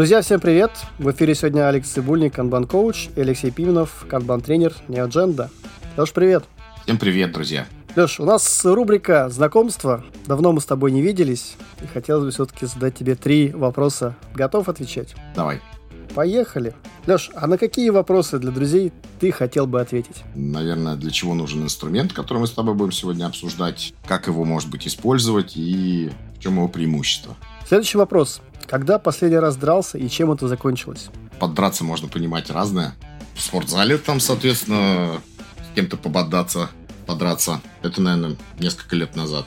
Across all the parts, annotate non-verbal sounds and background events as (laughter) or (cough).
Друзья, всем привет! В эфире сегодня Алекс Цибульник, канбан-коуч, и Алексей Пименов, канбан-тренер Неодженда. Леш, привет! Всем привет, друзья! Леш, у нас рубрика «Знакомство». Давно мы с тобой не виделись, и хотелось бы все-таки задать тебе три вопроса. Готов отвечать? Давай. Поехали. Леш, а на какие вопросы для друзей ты хотел бы ответить? Наверное, для чего нужен инструмент, который мы с тобой будем сегодня обсуждать, как его, может быть, использовать и в чем его преимущество. Следующий вопрос. Когда последний раз дрался и чем это закончилось? Поддраться можно понимать разное. В спортзале там, соответственно, с кем-то пободаться, подраться. Это, наверное, несколько лет назад.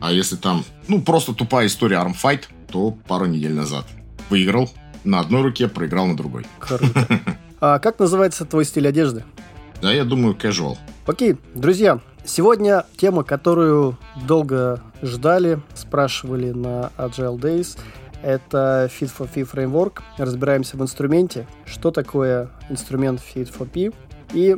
А если там, ну, просто тупая история армфайт, то пару недель назад. Выиграл на одной руке, проиграл на другой. Круто. (laughs) А как называется твой стиль одежды? Да, я думаю, casual. Окей, друзья, сегодня тема, которую долго ждали, спрашивали на Agile Days – это Fit for P Framework. Разбираемся в инструменте. Что такое инструмент Fit for P? И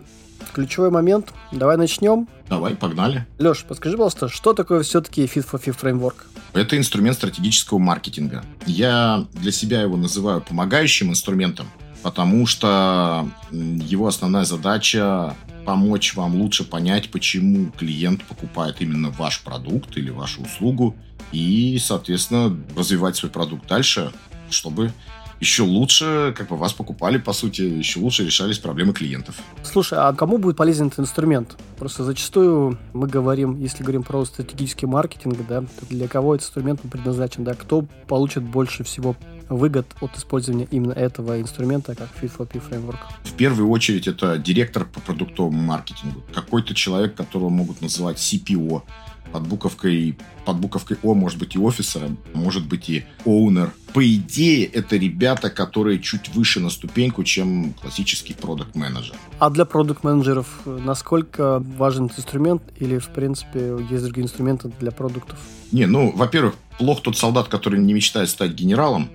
ключевой момент. Давай начнем. Давай, погнали. Леш, подскажи, пожалуйста, что такое все-таки Fit for P Framework? Это инструмент стратегического маркетинга. Я для себя его называю помогающим инструментом, потому что его основная задача помочь вам лучше понять, почему клиент покупает именно ваш продукт или вашу услугу, и, соответственно, развивать свой продукт дальше, чтобы еще лучше, как бы вас покупали, по сути, еще лучше решались проблемы клиентов. Слушай, а кому будет полезен этот инструмент? Просто зачастую мы говорим, если говорим про стратегический маркетинг, да, для кого этот инструмент предназначен, да, кто получит больше всего выгод от использования именно этого инструмента, как Fit for P Framework? В первую очередь это директор по продуктовому маркетингу. Какой-то человек, которого могут называть CPO, под буковкой, под буковкой О может быть и офисером, может быть и оунер. По идее, это ребята, которые чуть выше на ступеньку, чем классический продукт менеджер А для продукт менеджеров насколько важен этот инструмент или, в принципе, есть другие инструменты для продуктов? Не, ну, во-первых, плох тот солдат, который не мечтает стать генералом,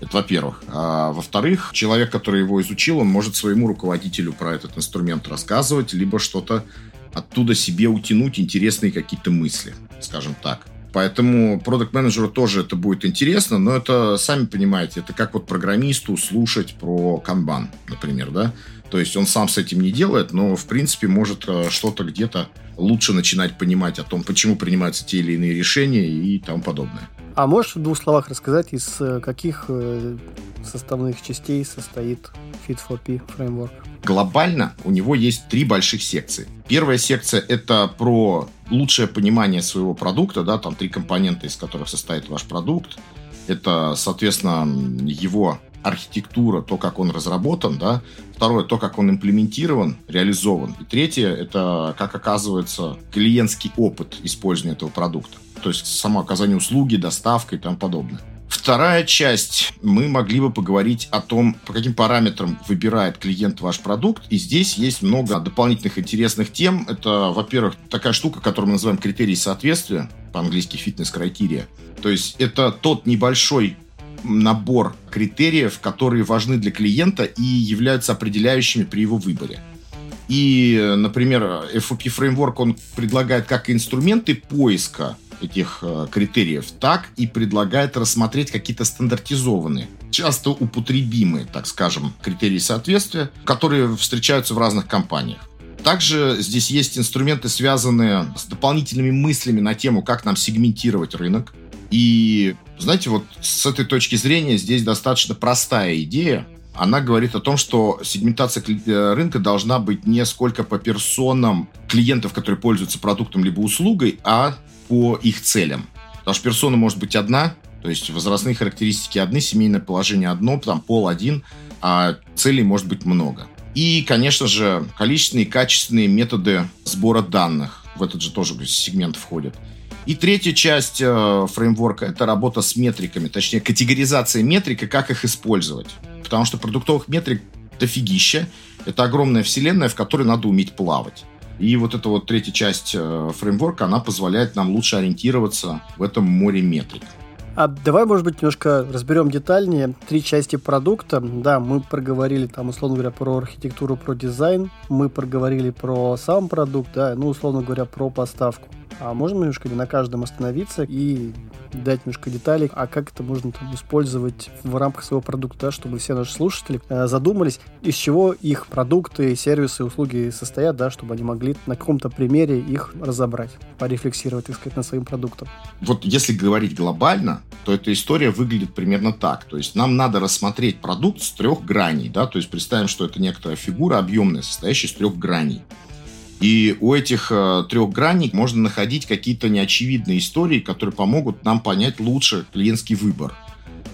это во-первых. А во-вторых, человек, который его изучил, он может своему руководителю про этот инструмент рассказывать, либо что-то оттуда себе утянуть интересные какие-то мысли, скажем так. Поэтому продукт менеджеру тоже это будет интересно, но это, сами понимаете, это как вот программисту слушать про канбан, например, да? То есть он сам с этим не делает, но, в принципе, может э, что-то где-то лучше начинать понимать о том, почему принимаются те или иные решения и тому подобное. А можешь в двух словах рассказать, из э, каких э, составных частей состоит Fit for P фреймворк? Глобально у него есть три больших секции. Первая секция – это про лучшее понимание своего продукта, да, там три компонента, из которых состоит ваш продукт. Это, соответственно, его архитектура, то, как он разработан, да. Второе, то, как он имплементирован, реализован. И третье, это, как оказывается, клиентский опыт использования этого продукта. То есть само оказание услуги, доставка и тому подобное. Вторая часть. Мы могли бы поговорить о том, по каким параметрам выбирает клиент ваш продукт. И здесь есть много дополнительных интересных тем. Это, во-первых, такая штука, которую мы называем критерии соответствия, по-английски фитнес-крайтерия. То есть это тот небольшой набор критериев, которые важны для клиента и являются определяющими при его выборе. И, например, FOP Framework, он предлагает как инструменты поиска этих э, критериев, так и предлагает рассмотреть какие-то стандартизованные, часто употребимые, так скажем, критерии соответствия, которые встречаются в разных компаниях. Также здесь есть инструменты, связанные с дополнительными мыслями на тему, как нам сегментировать рынок. И, знаете, вот с этой точки зрения здесь достаточно простая идея. Она говорит о том, что сегментация э, рынка должна быть не сколько по персонам клиентов, которые пользуются продуктом либо услугой, а по их целям. Потому что персона может быть одна, то есть возрастные характеристики одни, семейное положение одно, там пол один, а целей может быть много. И, конечно же, количественные и качественные методы сбора данных в этот же тоже сегмент входят. И третья часть э, фреймворка – это работа с метриками, точнее, категоризация метрик и как их использовать. Потому что продуктовых метрик дофигища. Это огромная вселенная, в которой надо уметь плавать. И вот эта вот третья часть э, фреймворка, она позволяет нам лучше ориентироваться в этом море метрик. А давай, может быть, немножко разберем детальнее три части продукта. Да, мы проговорили там, условно говоря, про архитектуру, про дизайн, мы проговорили про сам продукт, да, ну, условно говоря, про поставку. А можем немножко на каждом остановиться и дать немножко деталей, а как это можно там использовать в рамках своего продукта, да, чтобы все наши слушатели э, задумались, из чего их продукты, сервисы, услуги состоят, да, чтобы они могли на каком-то примере их разобрать, порефлексировать, так сказать, над своим продуктом. Вот если говорить глобально, то эта история выглядит примерно так. То есть нам надо рассмотреть продукт с трех граней, да, то есть представим, что это некоторая фигура объемная, состоящая из трех граней. И у этих э, трех граней можно находить какие-то неочевидные истории, которые помогут нам понять лучше клиентский выбор.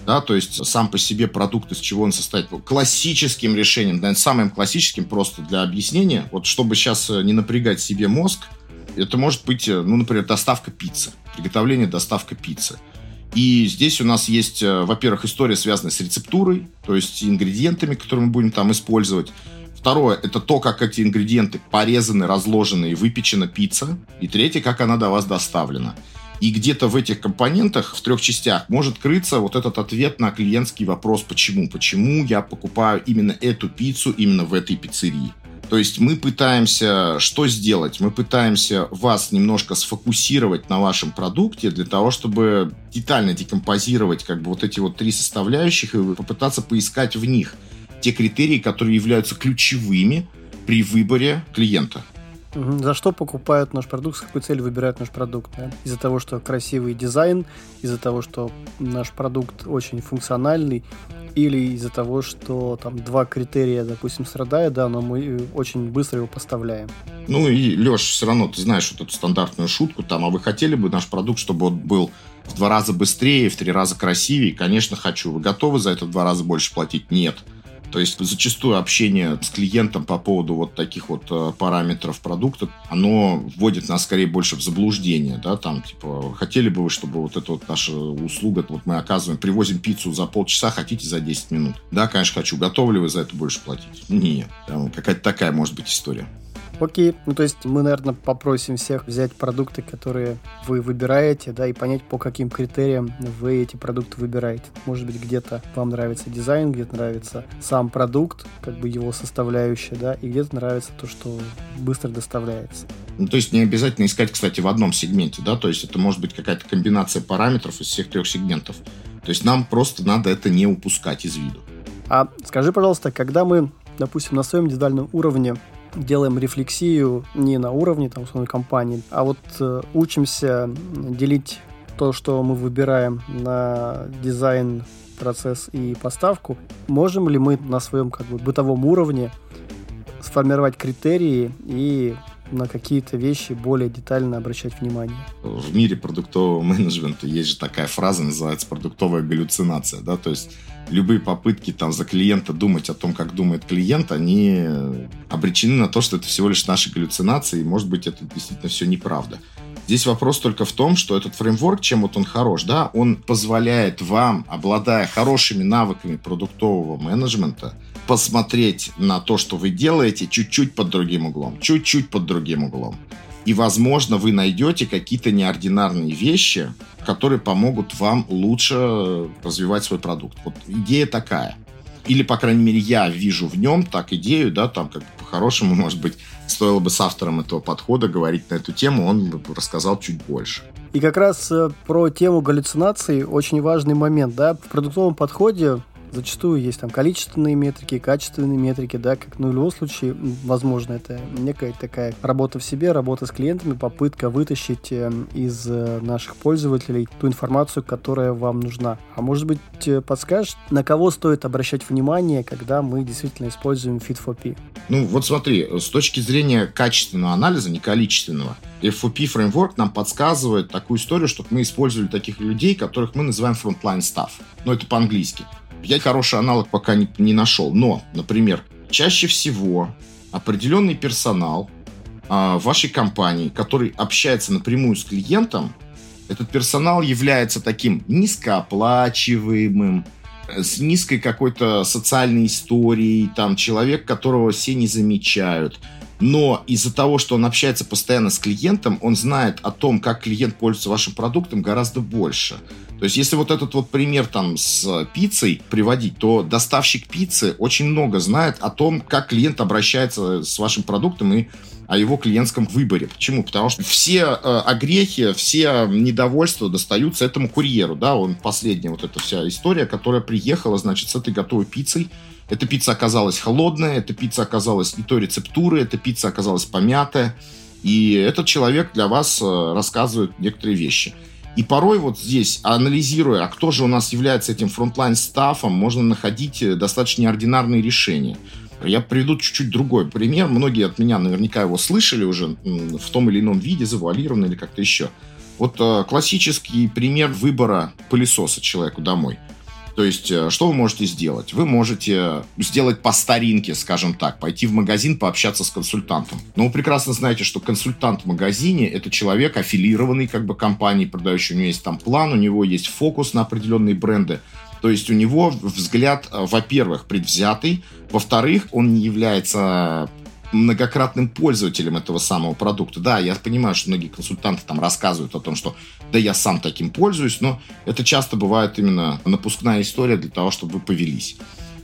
Да, то есть сам по себе продукт, из чего он состоит. Классическим решением, наверное, самым классическим просто для объяснения, вот чтобы сейчас э, не напрягать себе мозг, это может быть, э, ну, например, доставка пиццы, приготовление доставка пиццы. И здесь у нас есть, э, во-первых, история, связанная с рецептурой, то есть ингредиентами, которые мы будем там использовать. Второе – это то, как эти ингредиенты порезаны, разложены и выпечена пицца. И третье – как она до вас доставлена. И где-то в этих компонентах, в трех частях, может крыться вот этот ответ на клиентский вопрос «почему?». Почему я покупаю именно эту пиццу именно в этой пиццерии? То есть мы пытаемся что сделать? Мы пытаемся вас немножко сфокусировать на вашем продукте для того, чтобы детально декомпозировать как бы вот эти вот три составляющих и попытаться поискать в них – те критерии, которые являются ключевыми при выборе клиента. За что покупают наш продукт, с какой целью выбирают наш продукт? Да? Из-за того, что красивый дизайн, из-за того, что наш продукт очень функциональный, или из-за того, что там два критерия, допустим, страдают, да, но мы очень быстро его поставляем. Ну и, Леш, все равно ты знаешь вот эту стандартную шутку, там, а вы хотели бы наш продукт, чтобы он был в два раза быстрее, в три раза красивее? Конечно, хочу. Вы готовы за это в два раза больше платить? Нет. То есть зачастую общение с клиентом по поводу вот таких вот э, параметров продукта, оно вводит нас скорее больше в заблуждение, да, там, типа, хотели бы вы, чтобы вот эта вот наша услуга, вот мы оказываем, привозим пиццу за полчаса, хотите за 10 минут? Да, конечно, хочу. Готовы ли вы за это больше платить? Нет. Какая-то такая может быть история. Окей, ну то есть мы, наверное, попросим всех взять продукты, которые вы выбираете, да, и понять, по каким критериям вы эти продукты выбираете. Может быть, где-то вам нравится дизайн, где-то нравится сам продукт, как бы его составляющая, да, и где-то нравится то, что быстро доставляется. Ну, то есть не обязательно искать, кстати, в одном сегменте, да, то есть это может быть какая-то комбинация параметров из всех трех сегментов. То есть нам просто надо это не упускать из виду. А скажи, пожалуйста, когда мы, допустим, на своем индивидуальном уровне делаем рефлексию не на уровне там, условной компании, а вот э, учимся делить то, что мы выбираем на дизайн, процесс и поставку. Можем ли мы на своем как бы бытовом уровне сформировать критерии и на какие-то вещи более детально обращать внимание. В мире продуктового менеджмента есть же такая фраза, называется продуктовая галлюцинация, да, то есть любые попытки там за клиента думать о том, как думает клиент, они обречены на то, что это всего лишь наши галлюцинации, и может быть это действительно все неправда. Здесь вопрос только в том, что этот фреймворк, чем вот он хорош, да, он позволяет вам, обладая хорошими навыками продуктового менеджмента, посмотреть на то, что вы делаете, чуть-чуть под другим углом, чуть-чуть под другим углом. И, возможно, вы найдете какие-то неординарные вещи, которые помогут вам лучше развивать свой продукт. Вот идея такая. Или, по крайней мере, я вижу в нем так идею, да, там как по-хорошему, (laughs) может быть, стоило бы с автором этого подхода говорить на эту тему, он бы рассказал чуть больше. И как раз э, про тему галлюцинаций очень важный момент, да, в продуктовом подходе Зачастую есть там количественные метрики, качественные метрики, да, как ну, в любом случае, возможно, это некая такая работа в себе, работа с клиентами, попытка вытащить эм, из э, наших пользователей ту информацию, которая вам нужна. А может быть, э, подскажешь, на кого стоит обращать внимание, когда мы действительно используем Fit4P? Ну, вот смотри, с точки зрения качественного анализа, не количественного, FOP фреймворк нам подсказывает такую историю, чтобы мы использовали таких людей, которых мы называем frontline staff. Ну, это по-английски. Я хороший аналог пока не, не нашел. Но, например, чаще всего определенный персонал а, вашей компании, который общается напрямую с клиентом, этот персонал является таким низкооплачиваемым, э, с низкой какой-то социальной историей, там человек, которого все не замечают. Но из-за того, что он общается постоянно с клиентом, он знает о том, как клиент пользуется вашим продуктом гораздо больше. То есть, если вот этот вот пример там с пиццей приводить, то доставщик пиццы очень много знает о том, как клиент обращается с вашим продуктом и о его клиентском выборе. Почему? Потому что все э, огрехи, все недовольства достаются этому курьеру, да, он последняя вот эта вся история, которая приехала, значит, с этой готовой пиццей, эта пицца оказалась холодная, эта пицца оказалась не той рецептуры, эта пицца оказалась помятая, и этот человек для вас э, рассказывает некоторые вещи. И порой вот здесь, анализируя, а кто же у нас является этим frontline staff ом, можно находить э, достаточно неординарные решения. Я приведу чуть-чуть другой пример. Многие от меня наверняка его слышали уже в том или ином виде, завуалированно или как-то еще. Вот э, классический пример выбора пылесоса человеку домой – то есть, э, что вы можете сделать? Вы можете сделать по старинке, скажем так, пойти в магазин, пообщаться с консультантом. Но вы прекрасно знаете, что консультант в магазине – это человек, аффилированный как бы компании, продающий. У него есть там план, у него есть фокус на определенные бренды. То есть у него взгляд, э, во-первых, предвзятый, во-вторых, он не является многократным пользователем этого самого продукта. Да, я понимаю, что многие консультанты там рассказывают о том, что да я сам таким пользуюсь, но это часто бывает именно напускная история для того, чтобы вы повелись.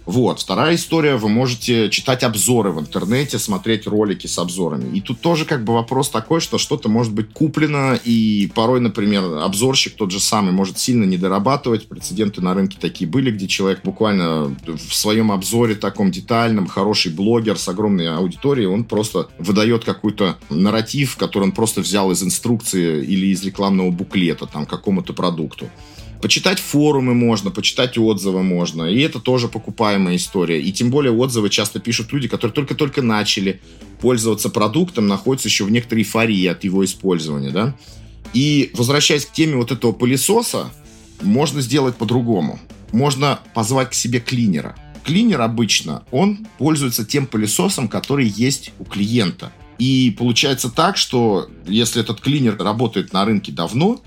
Вот. Вторая история, вы можете читать обзоры в интернете, смотреть ролики с обзорами. И тут тоже как бы вопрос такой, что что-то может быть куплено, и порой, например, обзорщик тот же самый может сильно не дорабатывать. Прецеденты на рынке такие были, где человек буквально в своем обзоре таком детальном, хороший блогер с огромной аудиторией, он просто выдает какой-то нарратив, который он просто взял из инструкции или из рекламного буклета там какому-то продукту. Почитать форумы можно, почитать отзывы можно. И это тоже покупаемая история. И тем более отзывы часто пишут люди, которые только-только начали пользоваться продуктом, находятся еще в некоторой эйфории от его использования. Да? И возвращаясь к теме вот этого пылесоса, можно сделать по-другому. Можно позвать к себе клинера. Клинер обычно, он пользуется тем пылесосом, который есть у клиента. И получается так, что если этот клинер работает на рынке давно,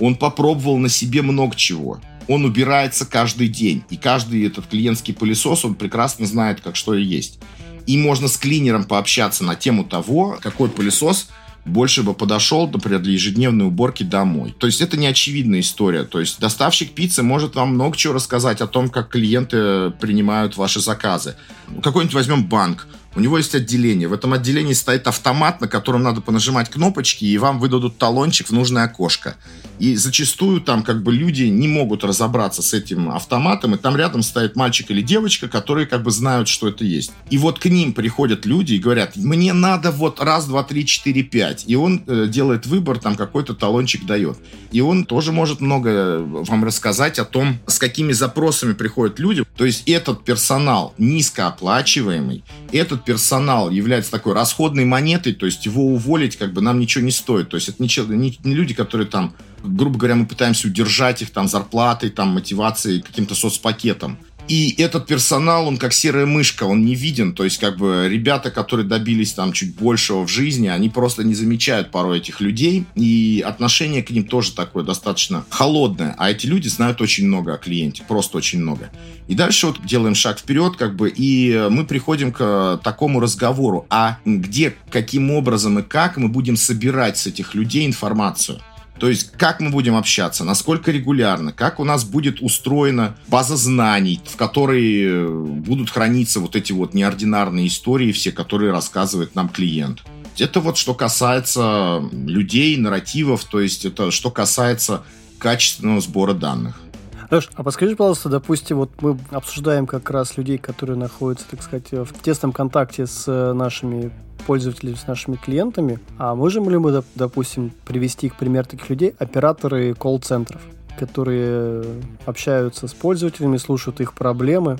он попробовал на себе много чего. Он убирается каждый день. И каждый этот клиентский пылесос, он прекрасно знает, как что и есть. И можно с клинером пообщаться на тему того, какой пылесос больше бы подошел, например, для ежедневной уборки домой. То есть это не очевидная история. То есть доставщик пиццы может вам много чего рассказать о том, как клиенты принимают ваши заказы. Какой-нибудь возьмем банк. У него есть отделение. В этом отделении стоит автомат, на котором надо понажимать кнопочки, и вам выдадут талончик в нужное окошко. И зачастую там как бы люди не могут разобраться с этим автоматом, и там рядом стоит мальчик или девочка, которые как бы знают, что это есть. И вот к ним приходят люди и говорят, мне надо вот раз, два, три, четыре, пять. И он э, делает выбор, там какой-то талончик дает. И он тоже может много вам рассказать о том, с какими запросами приходят люди. То есть этот персонал низкооплачиваемый, этот персонал является такой расходной монетой, то есть его уволить как бы нам ничего не стоит. То есть это не, не, не люди, которые там, грубо говоря, мы пытаемся удержать их там зарплатой, там мотивацией, каким-то соцпакетом. И этот персонал, он как серая мышка, он не виден. То есть, как бы, ребята, которые добились там чуть большего в жизни, они просто не замечают порой этих людей. И отношение к ним тоже такое достаточно холодное. А эти люди знают очень много о клиенте, просто очень много. И дальше вот делаем шаг вперед, как бы, и мы приходим к такому разговору. А где, каким образом и как мы будем собирать с этих людей информацию? То есть, как мы будем общаться, насколько регулярно, как у нас будет устроена база знаний, в которой э, будут храниться вот эти вот неординарные истории, все, которые рассказывает нам клиент. Это вот что касается людей, нарративов, то есть это что касается качественного сбора данных. Леш, а подскажи, пожалуйста, допустим, вот мы обсуждаем как раз людей, которые находятся, так сказать, в тесном контакте с э, нашими пользователей, с нашими клиентами. А можем ли мы, допустим, привести к пример таких людей операторы колл-центров, которые общаются с пользователями, слушают их проблемы?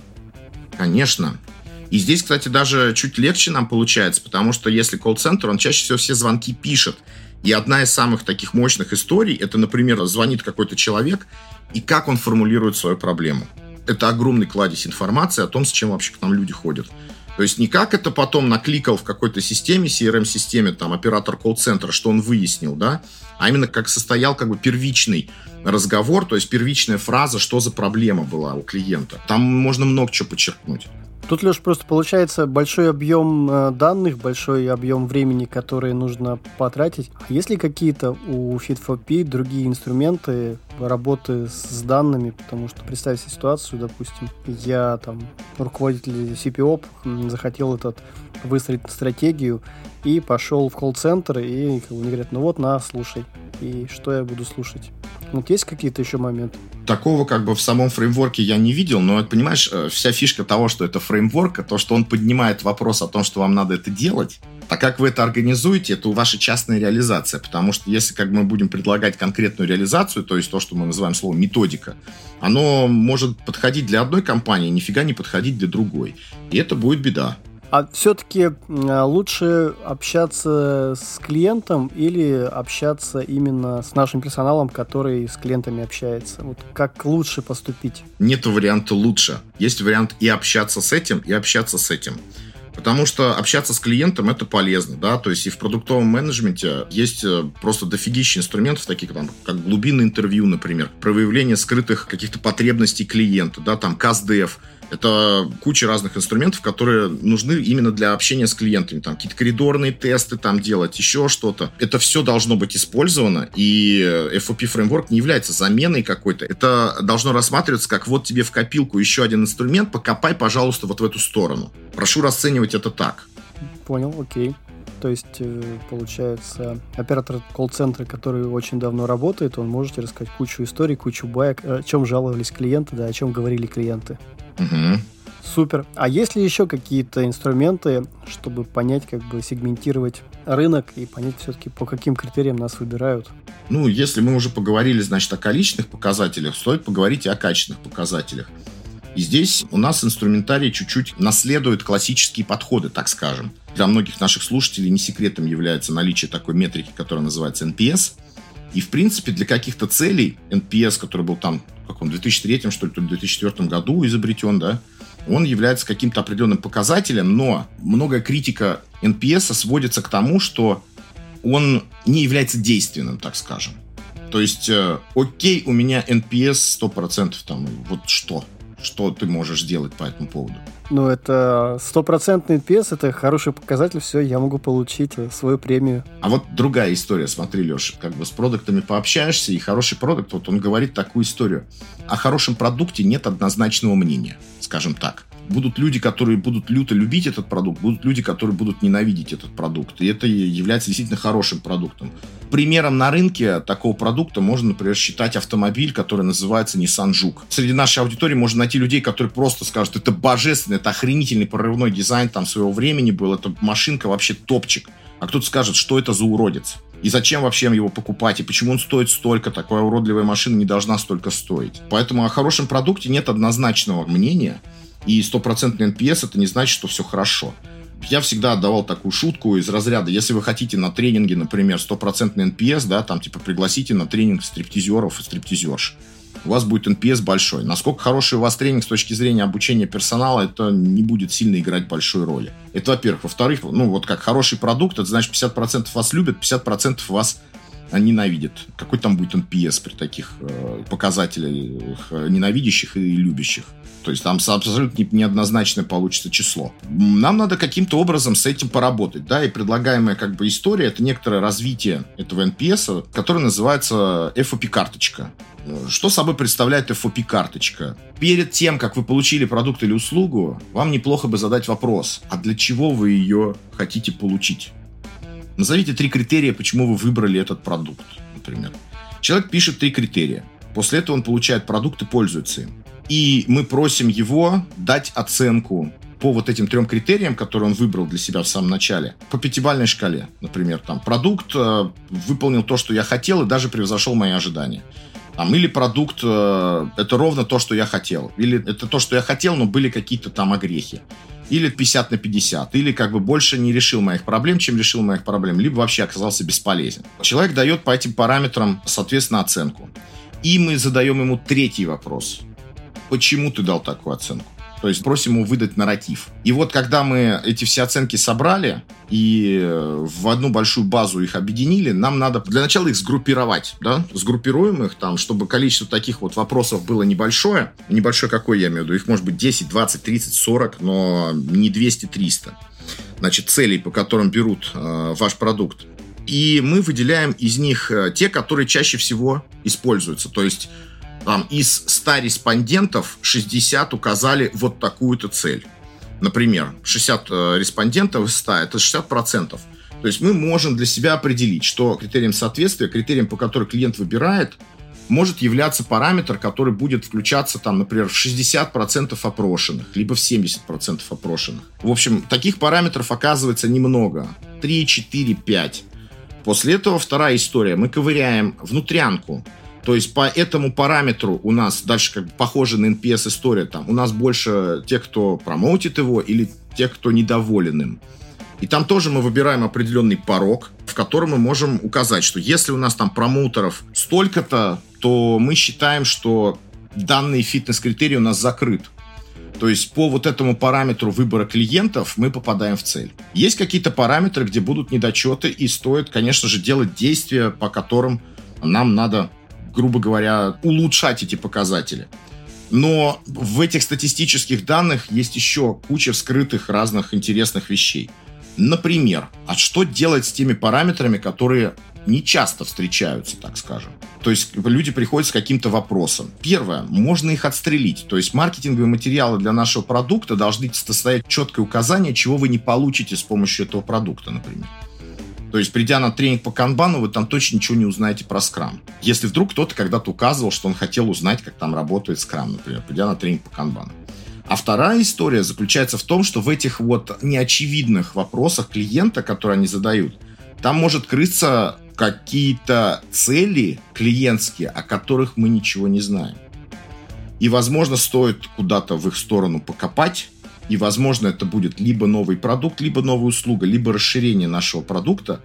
Конечно. И здесь, кстати, даже чуть легче нам получается, потому что если колл-центр, он чаще всего все звонки пишет. И одна из самых таких мощных историй, это, например, звонит какой-то человек, и как он формулирует свою проблему. Это огромный кладезь информации о том, с чем вообще к нам люди ходят. То есть не как это потом накликал в какой-то системе, CRM-системе, там, оператор колл-центра, что он выяснил, да, а именно как состоял как бы первичный разговор, то есть первичная фраза, что за проблема была у клиента. Там можно много чего подчеркнуть. Тут, Леш, просто получается большой объем э, данных, большой объем времени, который нужно потратить. А есть ли какие-то у Fit4P другие инструменты работы с данными? Потому что представь себе ситуацию, допустим, я там руководитель CPO захотел этот выстроить стратегию и пошел в колл-центр, и как говорят, ну вот, на, слушай. И что я буду слушать? Вот есть какие-то еще моменты? Такого как бы в самом фреймворке я не видел, но, понимаешь, э, вся фишка того, что это фреймворк, то, что он поднимает вопрос о том, что вам надо это делать, а как вы это организуете, это ваша частная реализация. Потому что если как мы будем предлагать конкретную реализацию, то есть то, что мы называем словом методика, оно может подходить для одной компании, нифига не подходить для другой. И это будет беда. А все-таки а, лучше общаться с клиентом или общаться именно с нашим персоналом, который с клиентами общается? Вот как лучше поступить? Нет варианта лучше. Есть вариант и общаться с этим, и общаться с этим. Потому что общаться с клиентом это полезно, да, то есть и в продуктовом менеджменте есть э, просто дофигища инструментов, таких там, как глубинное интервью, например, про выявление скрытых каких-то потребностей клиента, да, там, CastDev, это куча разных инструментов, которые нужны именно для общения с клиентами. Там какие-то коридорные тесты там делать, еще что-то. Это все должно быть использовано, и FOP фреймворк не является заменой какой-то. Это должно рассматриваться как вот тебе в копилку еще один инструмент, покопай, пожалуйста, вот в эту сторону. Прошу расценивать это так. Понял, окей. То есть, э, получается, оператор колл-центра, который очень давно работает, он может рассказать кучу историй, кучу баек, о чем жаловались клиенты, да, о чем говорили клиенты. Угу. Супер. А есть ли еще какие-то инструменты, чтобы понять, как бы сегментировать рынок и понять все-таки, по каким критериям нас выбирают? Ну, если мы уже поговорили, значит, о количественных показателях, стоит поговорить и о качественных показателях. И здесь у нас инструментарий чуть-чуть наследует классические подходы, так скажем. Для многих наших слушателей не секретом является наличие такой метрики, которая называется NPS. И, в принципе, для каких-то целей NPS, который был там в каком 2003, что ли, ли 2004 году изобретен, да, он является каким-то определенным показателем, но многое критика NPS сводится к тому, что он не является действенным, так скажем. То есть, э, окей, у меня NPS 100%, там, вот что? Что ты можешь сделать по этому поводу? Ну, это стопроцентный NPS, это хороший показатель, все, я могу получить э, свою премию. А вот другая история, смотри, Леша, как бы с продуктами пообщаешься, и хороший продукт, вот он говорит такую историю. О хорошем продукте нет однозначного мнения, скажем так будут люди, которые будут люто любить этот продукт, будут люди, которые будут ненавидеть этот продукт. И это является действительно хорошим продуктом. Примером на рынке такого продукта можно, например, считать автомобиль, который называется Nissan Juke. Среди нашей аудитории можно найти людей, которые просто скажут, это божественно, это охренительный прорывной дизайн там своего времени был, это машинка вообще топчик. А кто-то скажет, что это за уродец. И зачем вообще его покупать? И почему он стоит столько? Такая уродливая машина не должна столько стоить. Поэтому о хорошем продукте нет однозначного мнения. И стопроцентный NPS это не значит, что все хорошо. Я всегда отдавал такую шутку из разряда, если вы хотите на тренинге, например, стопроцентный NPS, да, там типа пригласите на тренинг стриптизеров и стриптизерш. У вас будет NPS большой. Насколько хороший у вас тренинг с точки зрения обучения персонала, это не будет сильно играть большой роли. Это во-первых. Во-вторых, ну вот как хороший продукт, это значит 50% вас любят, 50% вас ненавидят. Какой там будет NPS при таких э, показателях э, ненавидящих и любящих? То есть там абсолютно неоднозначное получится число. Нам надо каким-то образом с этим поработать, да, и предлагаемая как бы история это некоторое развитие этого NPS, которое называется FOP-карточка. Что собой представляет FOP-карточка? Перед тем, как вы получили продукт или услугу, вам неплохо бы задать вопрос, а для чего вы ее хотите получить? Назовите три критерия, почему вы выбрали этот продукт, например. Человек пишет три критерия. После этого он получает продукт и пользуется им. И мы просим его дать оценку по вот этим трем критериям, которые он выбрал для себя в самом начале, по пятибалльной шкале, например, там, продукт э, выполнил то, что я хотел, и даже превзошел мои ожидания. Там, или продукт э, это ровно то, что я хотел. Или это то, что я хотел, но были какие-то там огрехи. Или 50 на 50. Или как бы больше не решил моих проблем, чем решил моих проблем. Либо вообще оказался бесполезен. Человек дает по этим параметрам, соответственно, оценку. И мы задаем ему третий вопрос почему ты дал такую оценку. То есть просим ему выдать нарратив. И вот когда мы эти все оценки собрали и э, в одну большую базу их объединили, нам надо для начала их сгруппировать, да, сгруппируем их там, чтобы количество таких вот вопросов было небольшое. Небольшое какое я имею в виду? Их может быть 10, 20, 30, 40, но не 200, 300. Значит, целей, по которым берут э, ваш продукт. И мы выделяем из них э, те, которые чаще всего используются. То есть там, из 100 респондентов 60 указали вот такую-то цель. Например, 60 э, респондентов из 100 – это 60%. То есть мы можем для себя определить, что критерием соответствия, критерием, по которому клиент выбирает, может являться параметр, который будет включаться, там, например, в 60% опрошенных, либо в 70% опрошенных. В общем, таких параметров оказывается немного. 3, 4, 5. После этого вторая история. Мы ковыряем внутрянку. То есть по этому параметру у нас дальше как бы похоже на NPS история. Там у нас больше тех, кто промоутит его, или тех, кто недоволен им. И там тоже мы выбираем определенный порог, в котором мы можем указать, что если у нас там промоутеров столько-то, то мы считаем, что данный фитнес-критерий у нас закрыт. То есть по вот этому параметру выбора клиентов мы попадаем в цель. Есть какие-то параметры, где будут недочеты, и стоит, конечно же, делать действия, по которым нам надо грубо говоря, улучшать эти показатели. Но в этих статистических данных есть еще куча вскрытых разных интересных вещей. Например, а что делать с теми параметрами, которые не часто встречаются, так скажем. То есть люди приходят с каким-то вопросом. Первое, можно их отстрелить. То есть маркетинговые материалы для нашего продукта должны состоять четкое указание, чего вы не получите с помощью этого продукта, например. То есть, придя на тренинг по канбану, вы там точно ничего не узнаете про скрам. Если вдруг кто-то когда-то указывал, что он хотел узнать, как там работает скрам, например, придя на тренинг по канбану. А вторая история заключается в том, что в этих вот неочевидных вопросах клиента, которые они задают, там может крыться какие-то цели клиентские, о которых мы ничего не знаем. И, возможно, стоит куда-то в их сторону покопать, и, возможно, это будет либо новый продукт, либо новая услуга, либо расширение нашего продукта,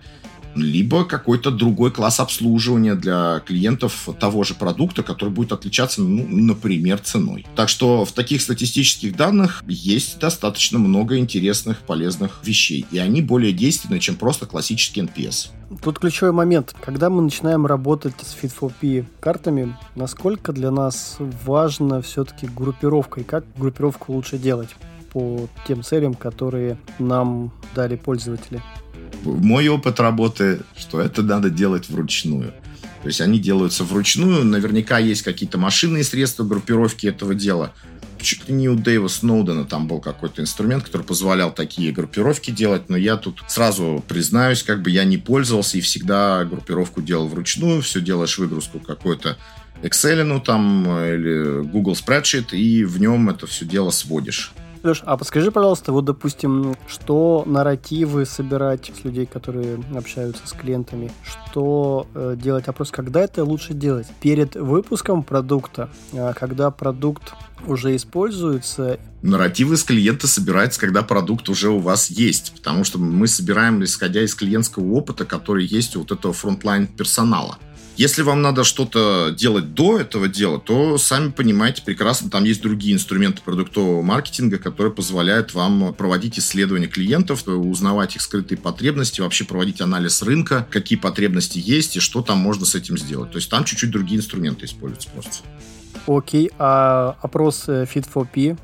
либо какой-то другой класс обслуживания для клиентов того же продукта, который будет отличаться, ну, например, ценой. Так что в таких статистических данных есть достаточно много интересных, полезных вещей, и они более действенны, чем просто классический NPS. Тут ключевой момент. Когда мы начинаем работать с Fit4P картами, насколько для нас важна все-таки группировка и как группировку лучше делать? По тем целям, которые нам дали пользователи? Мой опыт работы, что это надо делать вручную. То есть они делаются вручную, наверняка есть какие-то машинные средства группировки этого дела. Чуть ли не у Дэйва Сноудена там был какой-то инструмент, который позволял такие группировки делать, но я тут сразу признаюсь, как бы я не пользовался и всегда группировку делал вручную, все делаешь выгрузку какой-то Excel, ну там, или Google Spreadsheet, и в нем это все дело сводишь. Леш, а подскажи, пожалуйста, вот, допустим, что нарративы собирать с людей, которые общаются с клиентами, что э, делать опрос, когда это лучше делать? Перед выпуском продукта, э, когда продукт уже используется? Нарративы с клиента собираются, когда продукт уже у вас есть, потому что мы собираем, исходя из клиентского опыта, который есть у вот этого frontline персонала. Если вам надо что-то делать до этого дела, то сами понимаете прекрасно, там есть другие инструменты продуктового маркетинга, которые позволяют вам проводить исследования клиентов, узнавать их скрытые потребности, вообще проводить анализ рынка, какие потребности есть и что там можно с этим сделать. То есть там чуть-чуть другие инструменты используются просто. Окей, а опрос э, F4P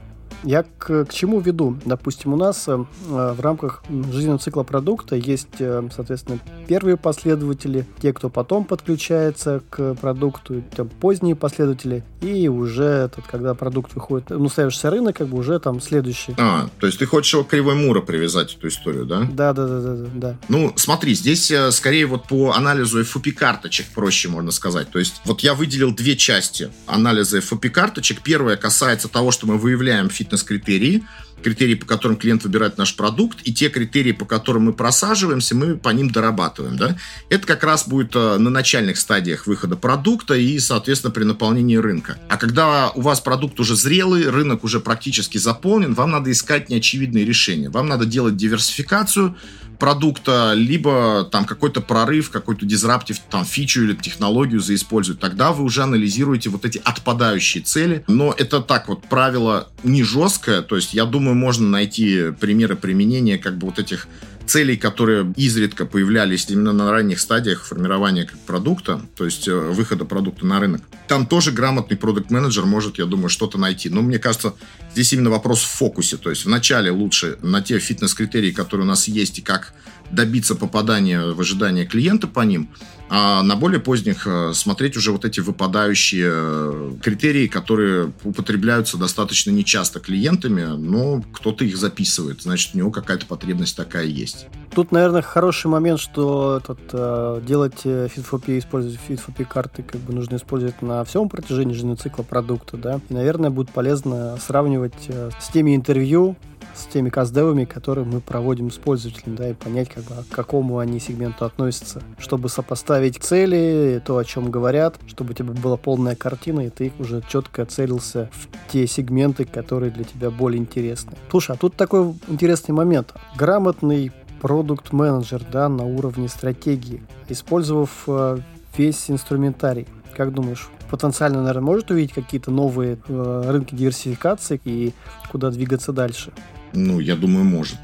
я к, к чему веду? Допустим, у нас э, в рамках жизненного цикла продукта есть, э, соответственно, первые последователи, те, кто потом подключается к продукту, там, поздние последователи, и уже, этот, когда продукт выходит, ну, ставишься рынок, как бы уже там следующий. А, то есть ты хочешь его к кривой Мура привязать, эту историю, да? Да, да, да, да, да. Ну, смотри, здесь э, скорее вот по анализу F4P-карточек проще, можно сказать. То есть вот я выделил две части анализа F4P-карточек. Первая касается того, что мы выявляем fit fitness-критерии, критерии, по которым клиент выбирает наш продукт, и те критерии, по которым мы просаживаемся, мы по ним дорабатываем. Да? Это как раз будет э, на начальных стадиях выхода продукта и, соответственно, при наполнении рынка. А когда у вас продукт уже зрелый, рынок уже практически заполнен, вам надо искать неочевидные решения. Вам надо делать диверсификацию, продукта, либо там какой-то прорыв, какой-то дизраптив, там фичу или технологию заиспользовать. Тогда вы уже анализируете вот эти отпадающие цели. Но это так вот правило не жесткое, то есть я думаю, можно найти примеры применения как бы вот этих целей, которые изредка появлялись именно на ранних стадиях формирования как продукта, то есть э, выхода продукта на рынок. Там тоже грамотный продукт-менеджер может, я думаю, что-то найти. Но мне кажется, здесь именно вопрос в фокусе. То есть вначале лучше на те фитнес-критерии, которые у нас есть, и как добиться попадания в ожидание клиента по ним, а на более поздних э, смотреть уже вот эти выпадающие э, критерии, которые употребляются достаточно нечасто клиентами, но кто-то их записывает, значит, у него какая-то потребность такая есть. Тут, наверное, хороший момент, что этот, э, делать Fit4P, использовать Fit4P карты, как бы нужно использовать на всем протяжении жизненного цикла продукта, да. И, наверное, будет полезно сравнивать с теми интервью, с теми каздевами, которые мы проводим с пользователями, да, и понять, как бы, к какому они сегменту относятся, чтобы сопоставить цели, то, о чем говорят, чтобы у тебя была полная картина, и ты уже четко целился в те сегменты, которые для тебя более интересны. Слушай, а тут такой интересный момент. Грамотный продукт-менеджер, да, на уровне стратегии, использовав э, весь инструментарий, как думаешь, потенциально, наверное, может увидеть какие-то новые э, рынки диверсификации и куда двигаться дальше? Ну, я думаю, может.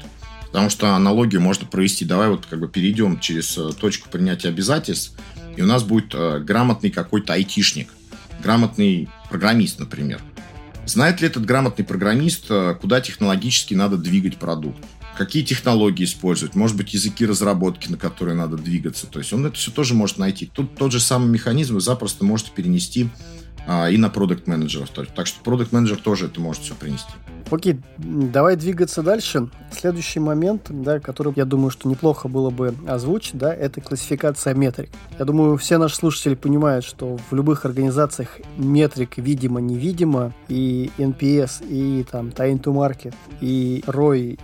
Потому что аналогию можно провести. Давай вот как бы перейдем через э, точку принятия обязательств, и у нас будет э, грамотный какой-то айтишник, грамотный программист, например. Знает ли этот грамотный программист, э, куда технологически надо двигать продукт? Какие технологии использовать? Может быть, языки разработки, на которые надо двигаться. То есть он это все тоже может найти. Тут тот же самый механизм вы запросто можете перенести а, и на продукт менеджеров Так что продукт менеджер тоже это может все принести. Окей, давай двигаться дальше. Следующий момент, да, который, я думаю, что неплохо было бы озвучить, да, это классификация метрик. Я думаю, все наши слушатели понимают, что в любых организациях метрик видимо-невидимо, и NPS, и там Time to Market, и ROI,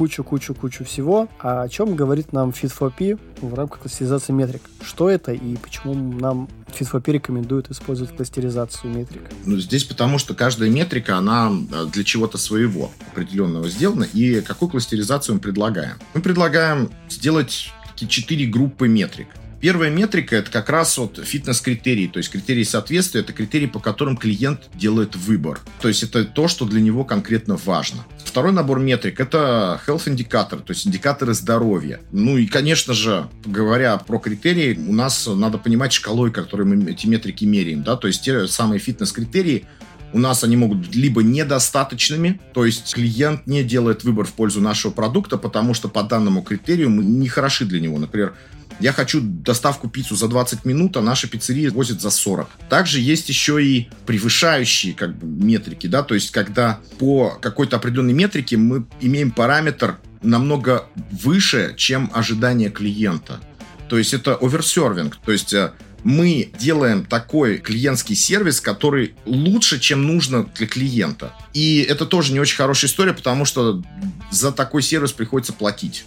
кучу-кучу-кучу всего. А о чем говорит нам Fit4P в рамках кластеризации метрик? Что это и почему нам Fit4P рекомендует использовать кластеризацию метрик? Ну, здесь потому, что каждая метрика, она э, для чего-то своего определенного сделана. И какую кластеризацию мы предлагаем? Мы предлагаем сделать четыре группы метрик. Первая метрика – это как раз вот фитнес-критерии, то есть критерии соответствия – это критерии, по которым клиент делает выбор. То есть это то, что для него конкретно важно. Второй набор метрик – это health индикатор, то есть индикаторы здоровья. Ну и, конечно же, говоря про критерии, у нас надо понимать шкалой, которой мы эти метрики меряем. Да? То есть те самые фитнес-критерии, у нас они могут быть либо недостаточными, то есть клиент не делает выбор в пользу нашего продукта, потому что по данному критерию мы не хороши для него. Например, я хочу доставку пиццу за 20 минут, а наша пиццерия возит за 40. Также есть еще и превышающие как бы, метрики, да, то есть когда по какой-то определенной метрике мы имеем параметр намного выше, чем ожидание клиента. То есть это оверсервинг, то есть э, мы делаем такой клиентский сервис, который лучше, чем нужно для клиента. И это тоже не очень хорошая история, потому что за такой сервис приходится платить.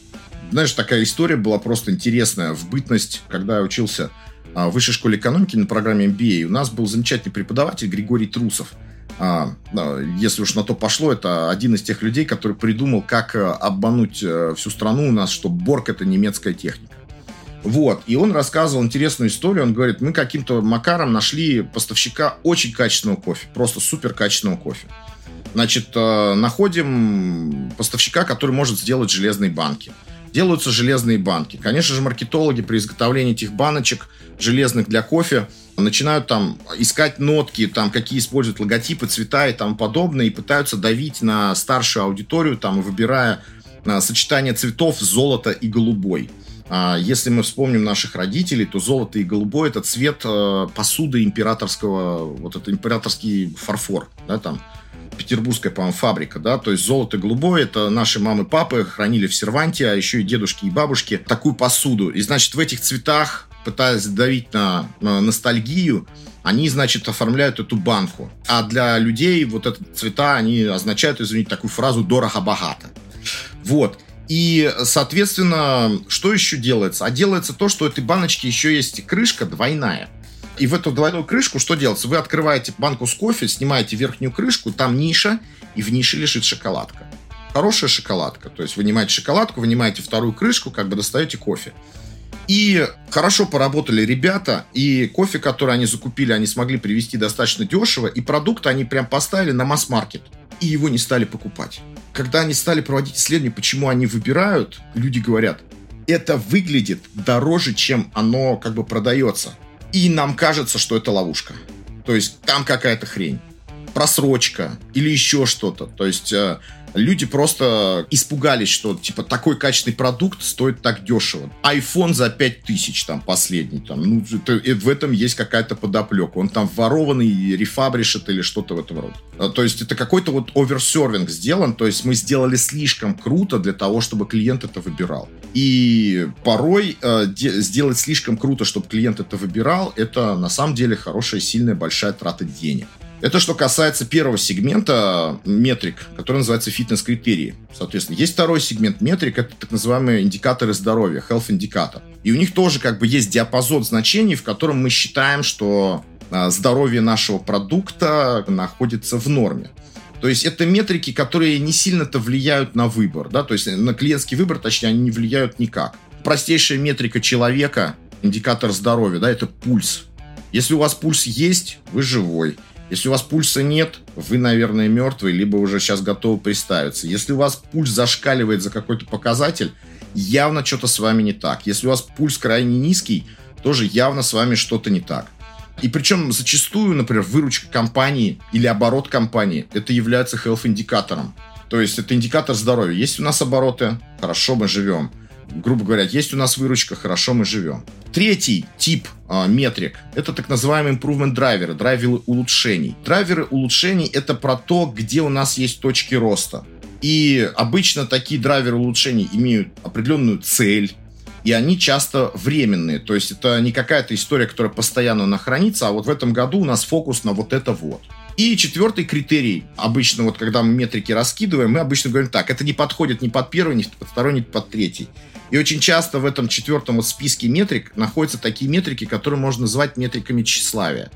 Знаешь, такая история была просто интересная. В бытность, когда я учился а, в высшей школе экономики на программе MBA, у нас был замечательный преподаватель Григорий Трусов. А, если уж на то пошло, это один из тех людей, который придумал, как э, обмануть э, всю страну у нас, что Борг это немецкая техника. Вот. И он рассказывал интересную историю. Он говорит, мы каким-то макаром нашли поставщика очень качественного кофе. Просто супер качественного кофе. Значит, э, находим поставщика, который может сделать железные банки делаются железные банки. Конечно же, маркетологи при изготовлении этих баночек железных для кофе начинают там искать нотки, там какие используют логотипы, цвета и тому подобное, и пытаются давить на старшую аудиторию, там, выбирая а, сочетание цветов золота и голубой. А, если мы вспомним наших родителей, то золото и голубой это цвет э, посуды императорского, вот это императорский фарфор, да, там петербургская, по-моему, фабрика, да, то есть золото голубое, это наши мамы, папы хранили в серванте, а еще и дедушки и бабушки такую посуду. И, значит, в этих цветах, пытаясь давить на, на ностальгию, они, значит, оформляют эту банку. А для людей вот эти цвета, они означают, извините, такую фразу «дорого-богато». Вот. И, соответственно, что еще делается? А делается то, что у этой баночки еще есть крышка двойная. И в эту двойную крышку что делается? Вы открываете банку с кофе, снимаете верхнюю крышку, там ниша, и в нише лежит шоколадка. Хорошая шоколадка. То есть вынимаете шоколадку, вынимаете вторую крышку, как бы достаете кофе. И хорошо поработали ребята, и кофе, который они закупили, они смогли привезти достаточно дешево, и продукты они прям поставили на масс-маркет, и его не стали покупать. Когда они стали проводить исследования, почему они выбирают, люди говорят, это выглядит дороже, чем оно как бы продается. И нам кажется, что это ловушка. То есть там какая-то хрень. Просрочка или еще что-то. То есть э, люди просто испугались, что типа такой качественный продукт стоит так дешево. iPhone за 5000 там последний, там, ну, это, в этом есть какая-то подоплека. Он там ворованный, рефабришит или что-то в этом роде. А, то есть это какой-то вот оверсервинг сделан, то есть мы сделали слишком круто для того, чтобы клиент это выбирал. И порой э, де- сделать слишком круто, чтобы клиент это выбирал, это на самом деле хорошая, сильная, большая трата денег. Это что касается первого сегмента метрик, который называется фитнес-критерии. Соответственно, есть второй сегмент метрик, это так называемые индикаторы здоровья, health индикатор. И у них тоже как бы есть диапазон значений, в котором мы считаем, что а, здоровье нашего продукта находится в норме. То есть это метрики, которые не сильно-то влияют на выбор, да, то есть на клиентский выбор, точнее, они не влияют никак. Простейшая метрика человека, индикатор здоровья, да, это пульс. Если у вас пульс есть, вы живой. Если у вас пульса нет, вы, наверное, мертвый, либо уже сейчас готовы приставиться. Если у вас пульс зашкаливает за какой-то показатель, явно что-то с вами не так. Если у вас пульс крайне низкий, тоже явно с вами что-то не так. И причем зачастую, например, выручка компании или оборот компании, это является health-индикатором. То есть это индикатор здоровья. Есть у нас обороты, хорошо мы живем грубо говоря, есть у нас выручка, хорошо мы живем. Третий тип э, метрик – это так называемые improvement драйверы, драйверы улучшений. Драйверы улучшений – это про то, где у нас есть точки роста. И обычно такие драйверы улучшений имеют определенную цель, и они часто временные. То есть это не какая-то история, которая постоянно нахранится, а вот в этом году у нас фокус на вот это вот. И четвертый критерий, обычно вот когда мы метрики раскидываем, мы обычно говорим так, это не подходит ни под первый, ни под второй, ни под третий. И очень часто в этом четвертом вот списке метрик находятся такие метрики, которые можно назвать метриками тщеславия.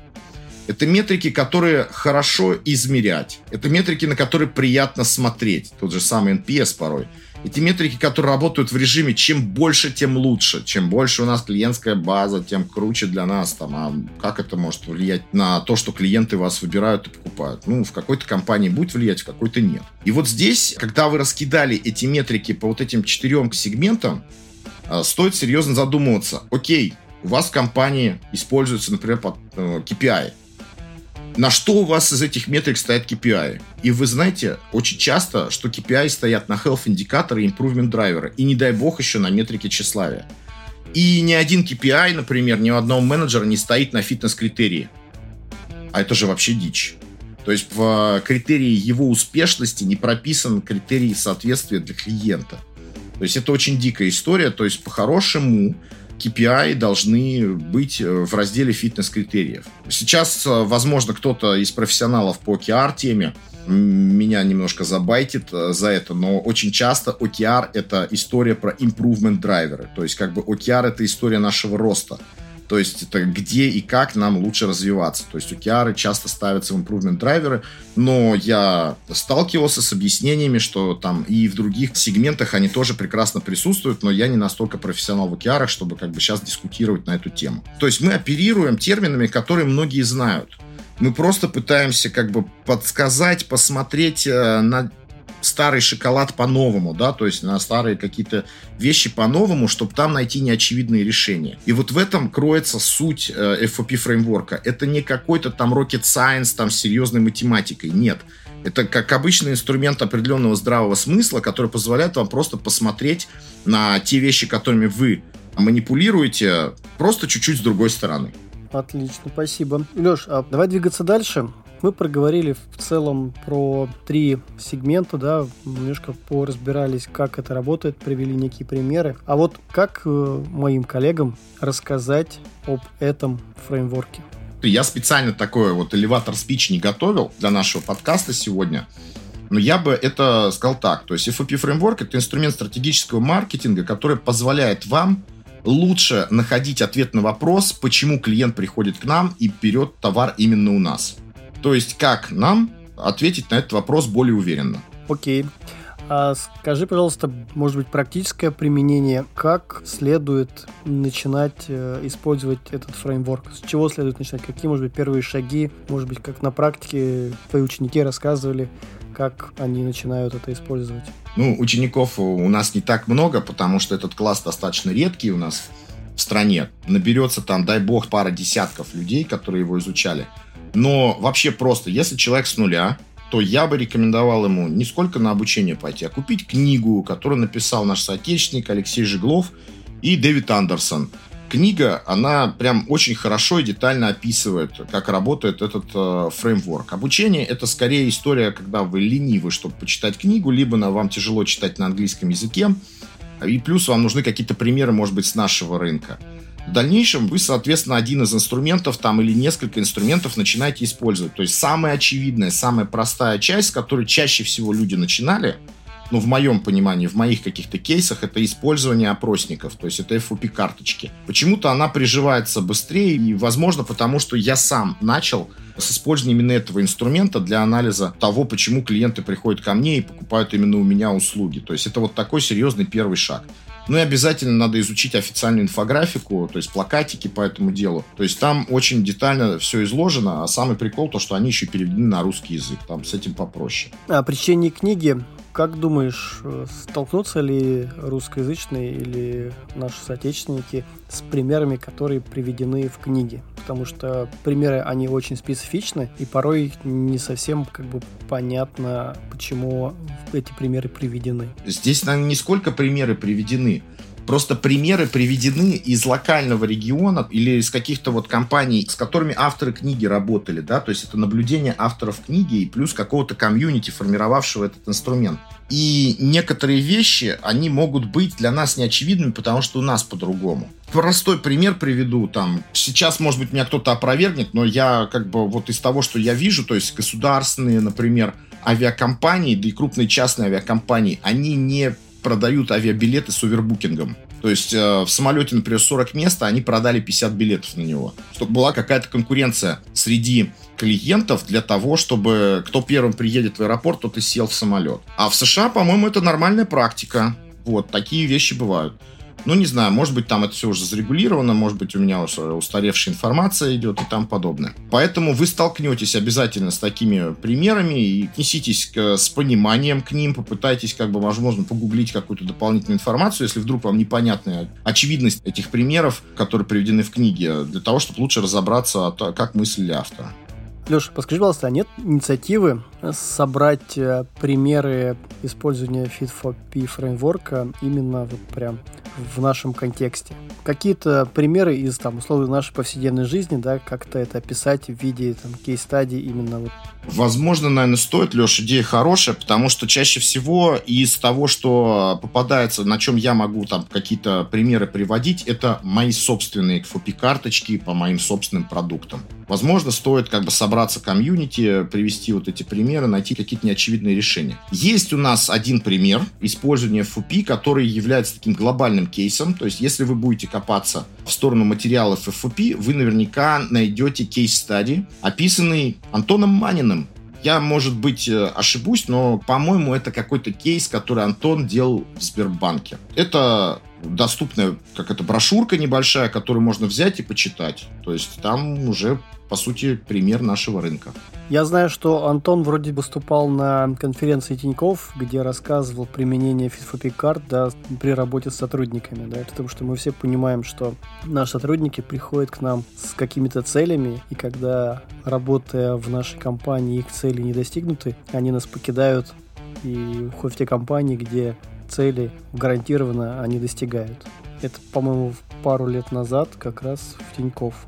Это метрики, которые хорошо измерять. Это метрики, на которые приятно смотреть. Тот же самый NPS порой. Эти метрики, которые работают в режиме чем больше, тем лучше. Чем больше у нас клиентская база, тем круче для нас. Там, а как это может влиять на то, что клиенты вас выбирают и покупают? Ну, в какой-то компании будет влиять, в какой-то нет. И вот здесь, когда вы раскидали эти метрики по вот этим четырем сегментам, а, стоит серьезно задумываться. Окей, у вас в компании используется, например, под, э, KPI на что у вас из этих метрик стоят KPI. И вы знаете, очень часто, что KPI стоят на health индикаторы и improvement драйверы. И не дай бог еще на метрике тщеславия. И ни один KPI, например, ни у одного менеджера не стоит на фитнес-критерии. А это же вообще дичь. То есть в критерии его успешности не прописан критерий соответствия для клиента. То есть это очень дикая история. То есть по-хорошему KPI должны быть э, в разделе фитнес-критериев. Сейчас, э, возможно, кто-то из профессионалов по OKR-теме меня немножко забайтит э, за это, но очень часто OKR — это история про improvement драйверы. То есть как бы OKR — это история нашего роста. То есть это где и как нам лучше развиваться. То есть OKR часто ставятся improvement драйверы, но я сталкивался с объяснениями, что там и в других сегментах они тоже прекрасно присутствуют, но я не настолько профессионал в OKR, чтобы как бы сейчас дискутировать на эту тему. То есть мы оперируем терминами, которые многие знают. Мы просто пытаемся как бы подсказать, посмотреть э, на старый шоколад по-новому, да, то есть на старые какие-то вещи по-новому, чтобы там найти неочевидные решения. И вот в этом кроется суть э, FOP фреймворка. Это не какой-то там rocket science, там серьезной математикой, нет. Это как обычный инструмент определенного здравого смысла, который позволяет вам просто посмотреть на те вещи, которыми вы манипулируете, просто чуть-чуть с другой стороны. Отлично, спасибо. Леш, а давай двигаться дальше. Мы проговорили в целом про три сегмента, да, немножко поразбирались, как это работает, привели некие примеры. А вот как э, моим коллегам рассказать об этом фреймворке? Я специально такой вот элеватор спич не готовил для нашего подкаста сегодня. Но я бы это сказал так. То есть FOP фреймворк это инструмент стратегического маркетинга, который позволяет вам лучше находить ответ на вопрос, почему клиент приходит к нам и берет товар именно у нас. То есть как нам ответить на этот вопрос более уверенно? Окей. А скажи, пожалуйста, может быть, практическое применение, как следует начинать э, использовать этот фреймворк? С чего следует начинать? Какие, может быть, первые шаги? Может быть, как на практике твои ученики рассказывали, как они начинают это использовать? Ну, учеников у нас не так много, потому что этот класс достаточно редкий у нас в стране. Наберется там, дай бог, пара десятков людей, которые его изучали. Но вообще просто, если человек с нуля, то я бы рекомендовал ему не сколько на обучение пойти, а купить книгу, которую написал наш соотечественник Алексей Жиглов и Дэвид Андерсон. Книга, она прям очень хорошо и детально описывает, как работает этот э, фреймворк. Обучение — это скорее история, когда вы ленивы, чтобы почитать книгу, либо на, вам тяжело читать на английском языке, и плюс вам нужны какие-то примеры, может быть, с нашего рынка. В дальнейшем вы, соответственно, один из инструментов там или несколько инструментов начинаете использовать. То есть самая очевидная, самая простая часть, с которой чаще всего люди начинали, ну, в моем понимании, в моих каких-то кейсах, это использование опросников, то есть это FOP-карточки. Почему-то она приживается быстрее, и, возможно, потому что я сам начал с использованием именно этого инструмента для анализа того, почему клиенты приходят ко мне и покупают именно у меня услуги. То есть это вот такой серьезный первый шаг. Ну и обязательно надо изучить официальную инфографику, то есть плакатики по этому делу. То есть там очень детально все изложено, а самый прикол то, что они еще переведены на русский язык. Там с этим попроще. А при чтении книги как думаешь, э, столкнутся ли русскоязычные или наши соотечественники с примерами, которые приведены в книге? Потому что примеры, они очень специфичны, и порой не совсем как бы понятно, почему эти примеры приведены. Здесь, наверное, не сколько примеры приведены, Просто примеры приведены из локального региона или из каких-то вот компаний, с которыми авторы книги работали, да, то есть это наблюдение авторов книги и плюс какого-то комьюнити, формировавшего этот инструмент. И некоторые вещи, они могут быть для нас неочевидными, потому что у нас по-другому. Простой пример приведу. Там, сейчас, может быть, меня кто-то опровергнет, но я как бы вот из того, что я вижу, то есть государственные, например, авиакомпании, да и крупные частные авиакомпании, они не продают авиабилеты с овербукингом. То есть э, в самолете, например, 40 мест, а они продали 50 билетов на него. Чтобы была какая-то конкуренция среди клиентов для того, чтобы кто первым приедет в аэропорт, тот и сел в самолет. А в США, по-моему, это нормальная практика. Вот, такие вещи бывают. Ну, не знаю, может быть, там это все уже зарегулировано, может быть, у меня устаревшая информация идет и там подобное. Поэтому вы столкнетесь обязательно с такими примерами и отнеситесь к, с пониманием к ним, попытайтесь, как бы, возможно, погуглить какую-то дополнительную информацию, если вдруг вам непонятна очевидность этих примеров, которые приведены в книге, для того, чтобы лучше разобраться, как мыслили автора. Леша, подскажи, пожалуйста, а нет инициативы собрать э, примеры использования Fit4P фреймворка именно вот прям в нашем контексте? Какие-то примеры из, там, условно, нашей повседневной жизни, да, как-то это описать в виде, там, кейс-стадий именно вот Возможно, наверное, стоит, Леша, идея хорошая, потому что чаще всего из того, что попадается, на чем я могу там какие-то примеры приводить, это мои собственные FOP-карточки по моим собственным продуктам. Возможно, стоит как бы собраться комьюнити, привести вот эти примеры, найти какие-то неочевидные решения. Есть у нас один пример использования FOP, который является таким глобальным кейсом. То есть, если вы будете копаться в сторону материалов FOP, вы наверняка найдете кейс-стадии, описанный Антоном Маниным, я, может быть, э, ошибусь, но, по-моему, это какой-то кейс, который Антон делал в Сбербанке. Это доступная как это брошюрка небольшая, которую можно взять и почитать. То есть там уже по сути, пример нашего рынка. Я знаю, что Антон вроде выступал на конференции Тиньков, где рассказывал применение FitFP карт да, при работе с сотрудниками. Да, потому что мы все понимаем, что наши сотрудники приходят к нам с какими-то целями, и когда, работая в нашей компании, их цели не достигнуты, они нас покидают и уходят в те компании, где цели гарантированно они достигают. Это, по-моему, пару лет назад как раз в Тиньков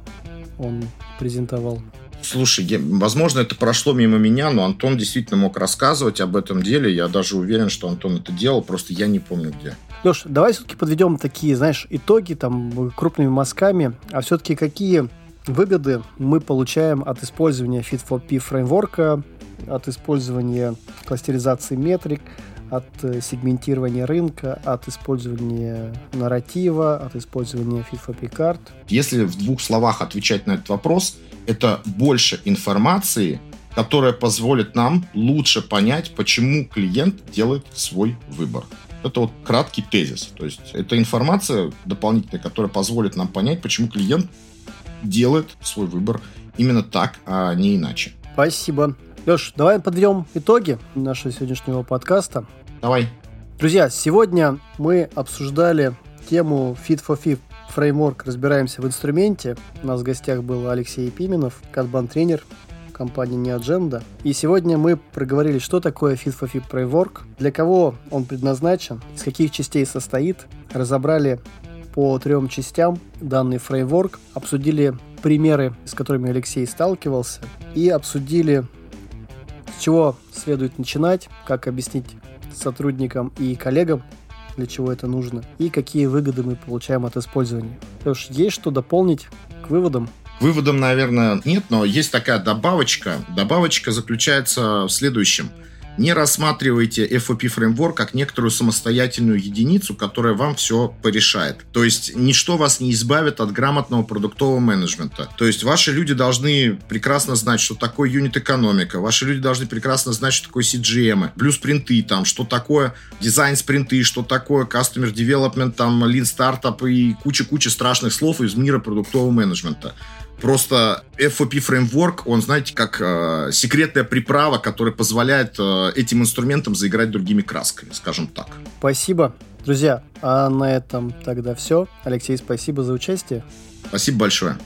он презентовал. Слушай, я, возможно, это прошло мимо меня, но Антон действительно мог рассказывать об этом деле. Я даже уверен, что Антон это делал, просто я не помню где. Леш, давай все-таки подведем такие, знаешь, итоги там крупными мазками, а все-таки какие выгоды мы получаем от использования Fit4P фреймворка, от использования кластеризации метрик, от э, сегментирования рынка, от использования нарратива, от использования fit карт. Если в двух словах отвечать на этот вопрос, это больше информации которая позволит нам лучше понять, почему клиент делает свой выбор. Это вот краткий тезис. То есть это информация дополнительная, которая позволит нам понять, почему клиент делает свой выбор именно так, а не иначе. Спасибо. Леш, давай подведем итоги нашего сегодняшнего подкаста. Давай. Друзья, сегодня мы обсуждали тему Fit for Fit фреймворк разбираемся в инструменте. У нас в гостях был Алексей Пименов, канбан-тренер компании NeoAgenda. И сегодня мы проговорили, что такое Fit for Fit фреймворк, для кого он предназначен, из каких частей состоит, разобрали по трем частям данный фреймворк, обсудили примеры, с которыми Алексей сталкивался, и обсудили, с чего следует начинать, как объяснить сотрудникам и коллегам, для чего это нужно, и какие выгоды мы получаем от использования. Леш, есть что дополнить к выводам? Выводом, наверное, нет, но есть такая добавочка. Добавочка заключается в следующем – не рассматривайте FOP фреймворк как некоторую самостоятельную единицу, которая вам все порешает. То есть ничто вас не избавит от грамотного продуктового менеджмента. То есть ваши люди должны прекрасно знать, что такое юнит-экономика, ваши люди должны прекрасно знать, что такое CGM, плюс-принты, там, что такое дизайн-спринты, что такое customer development, там, lean startup и куча-куча страшных слов из мира продуктового менеджмента. Просто FOP фреймворк, он, знаете, как э, секретная приправа, которая позволяет э, этим инструментам заиграть другими красками, скажем так. Спасибо. Друзья, а на этом тогда все. Алексей, спасибо за участие. Спасибо большое.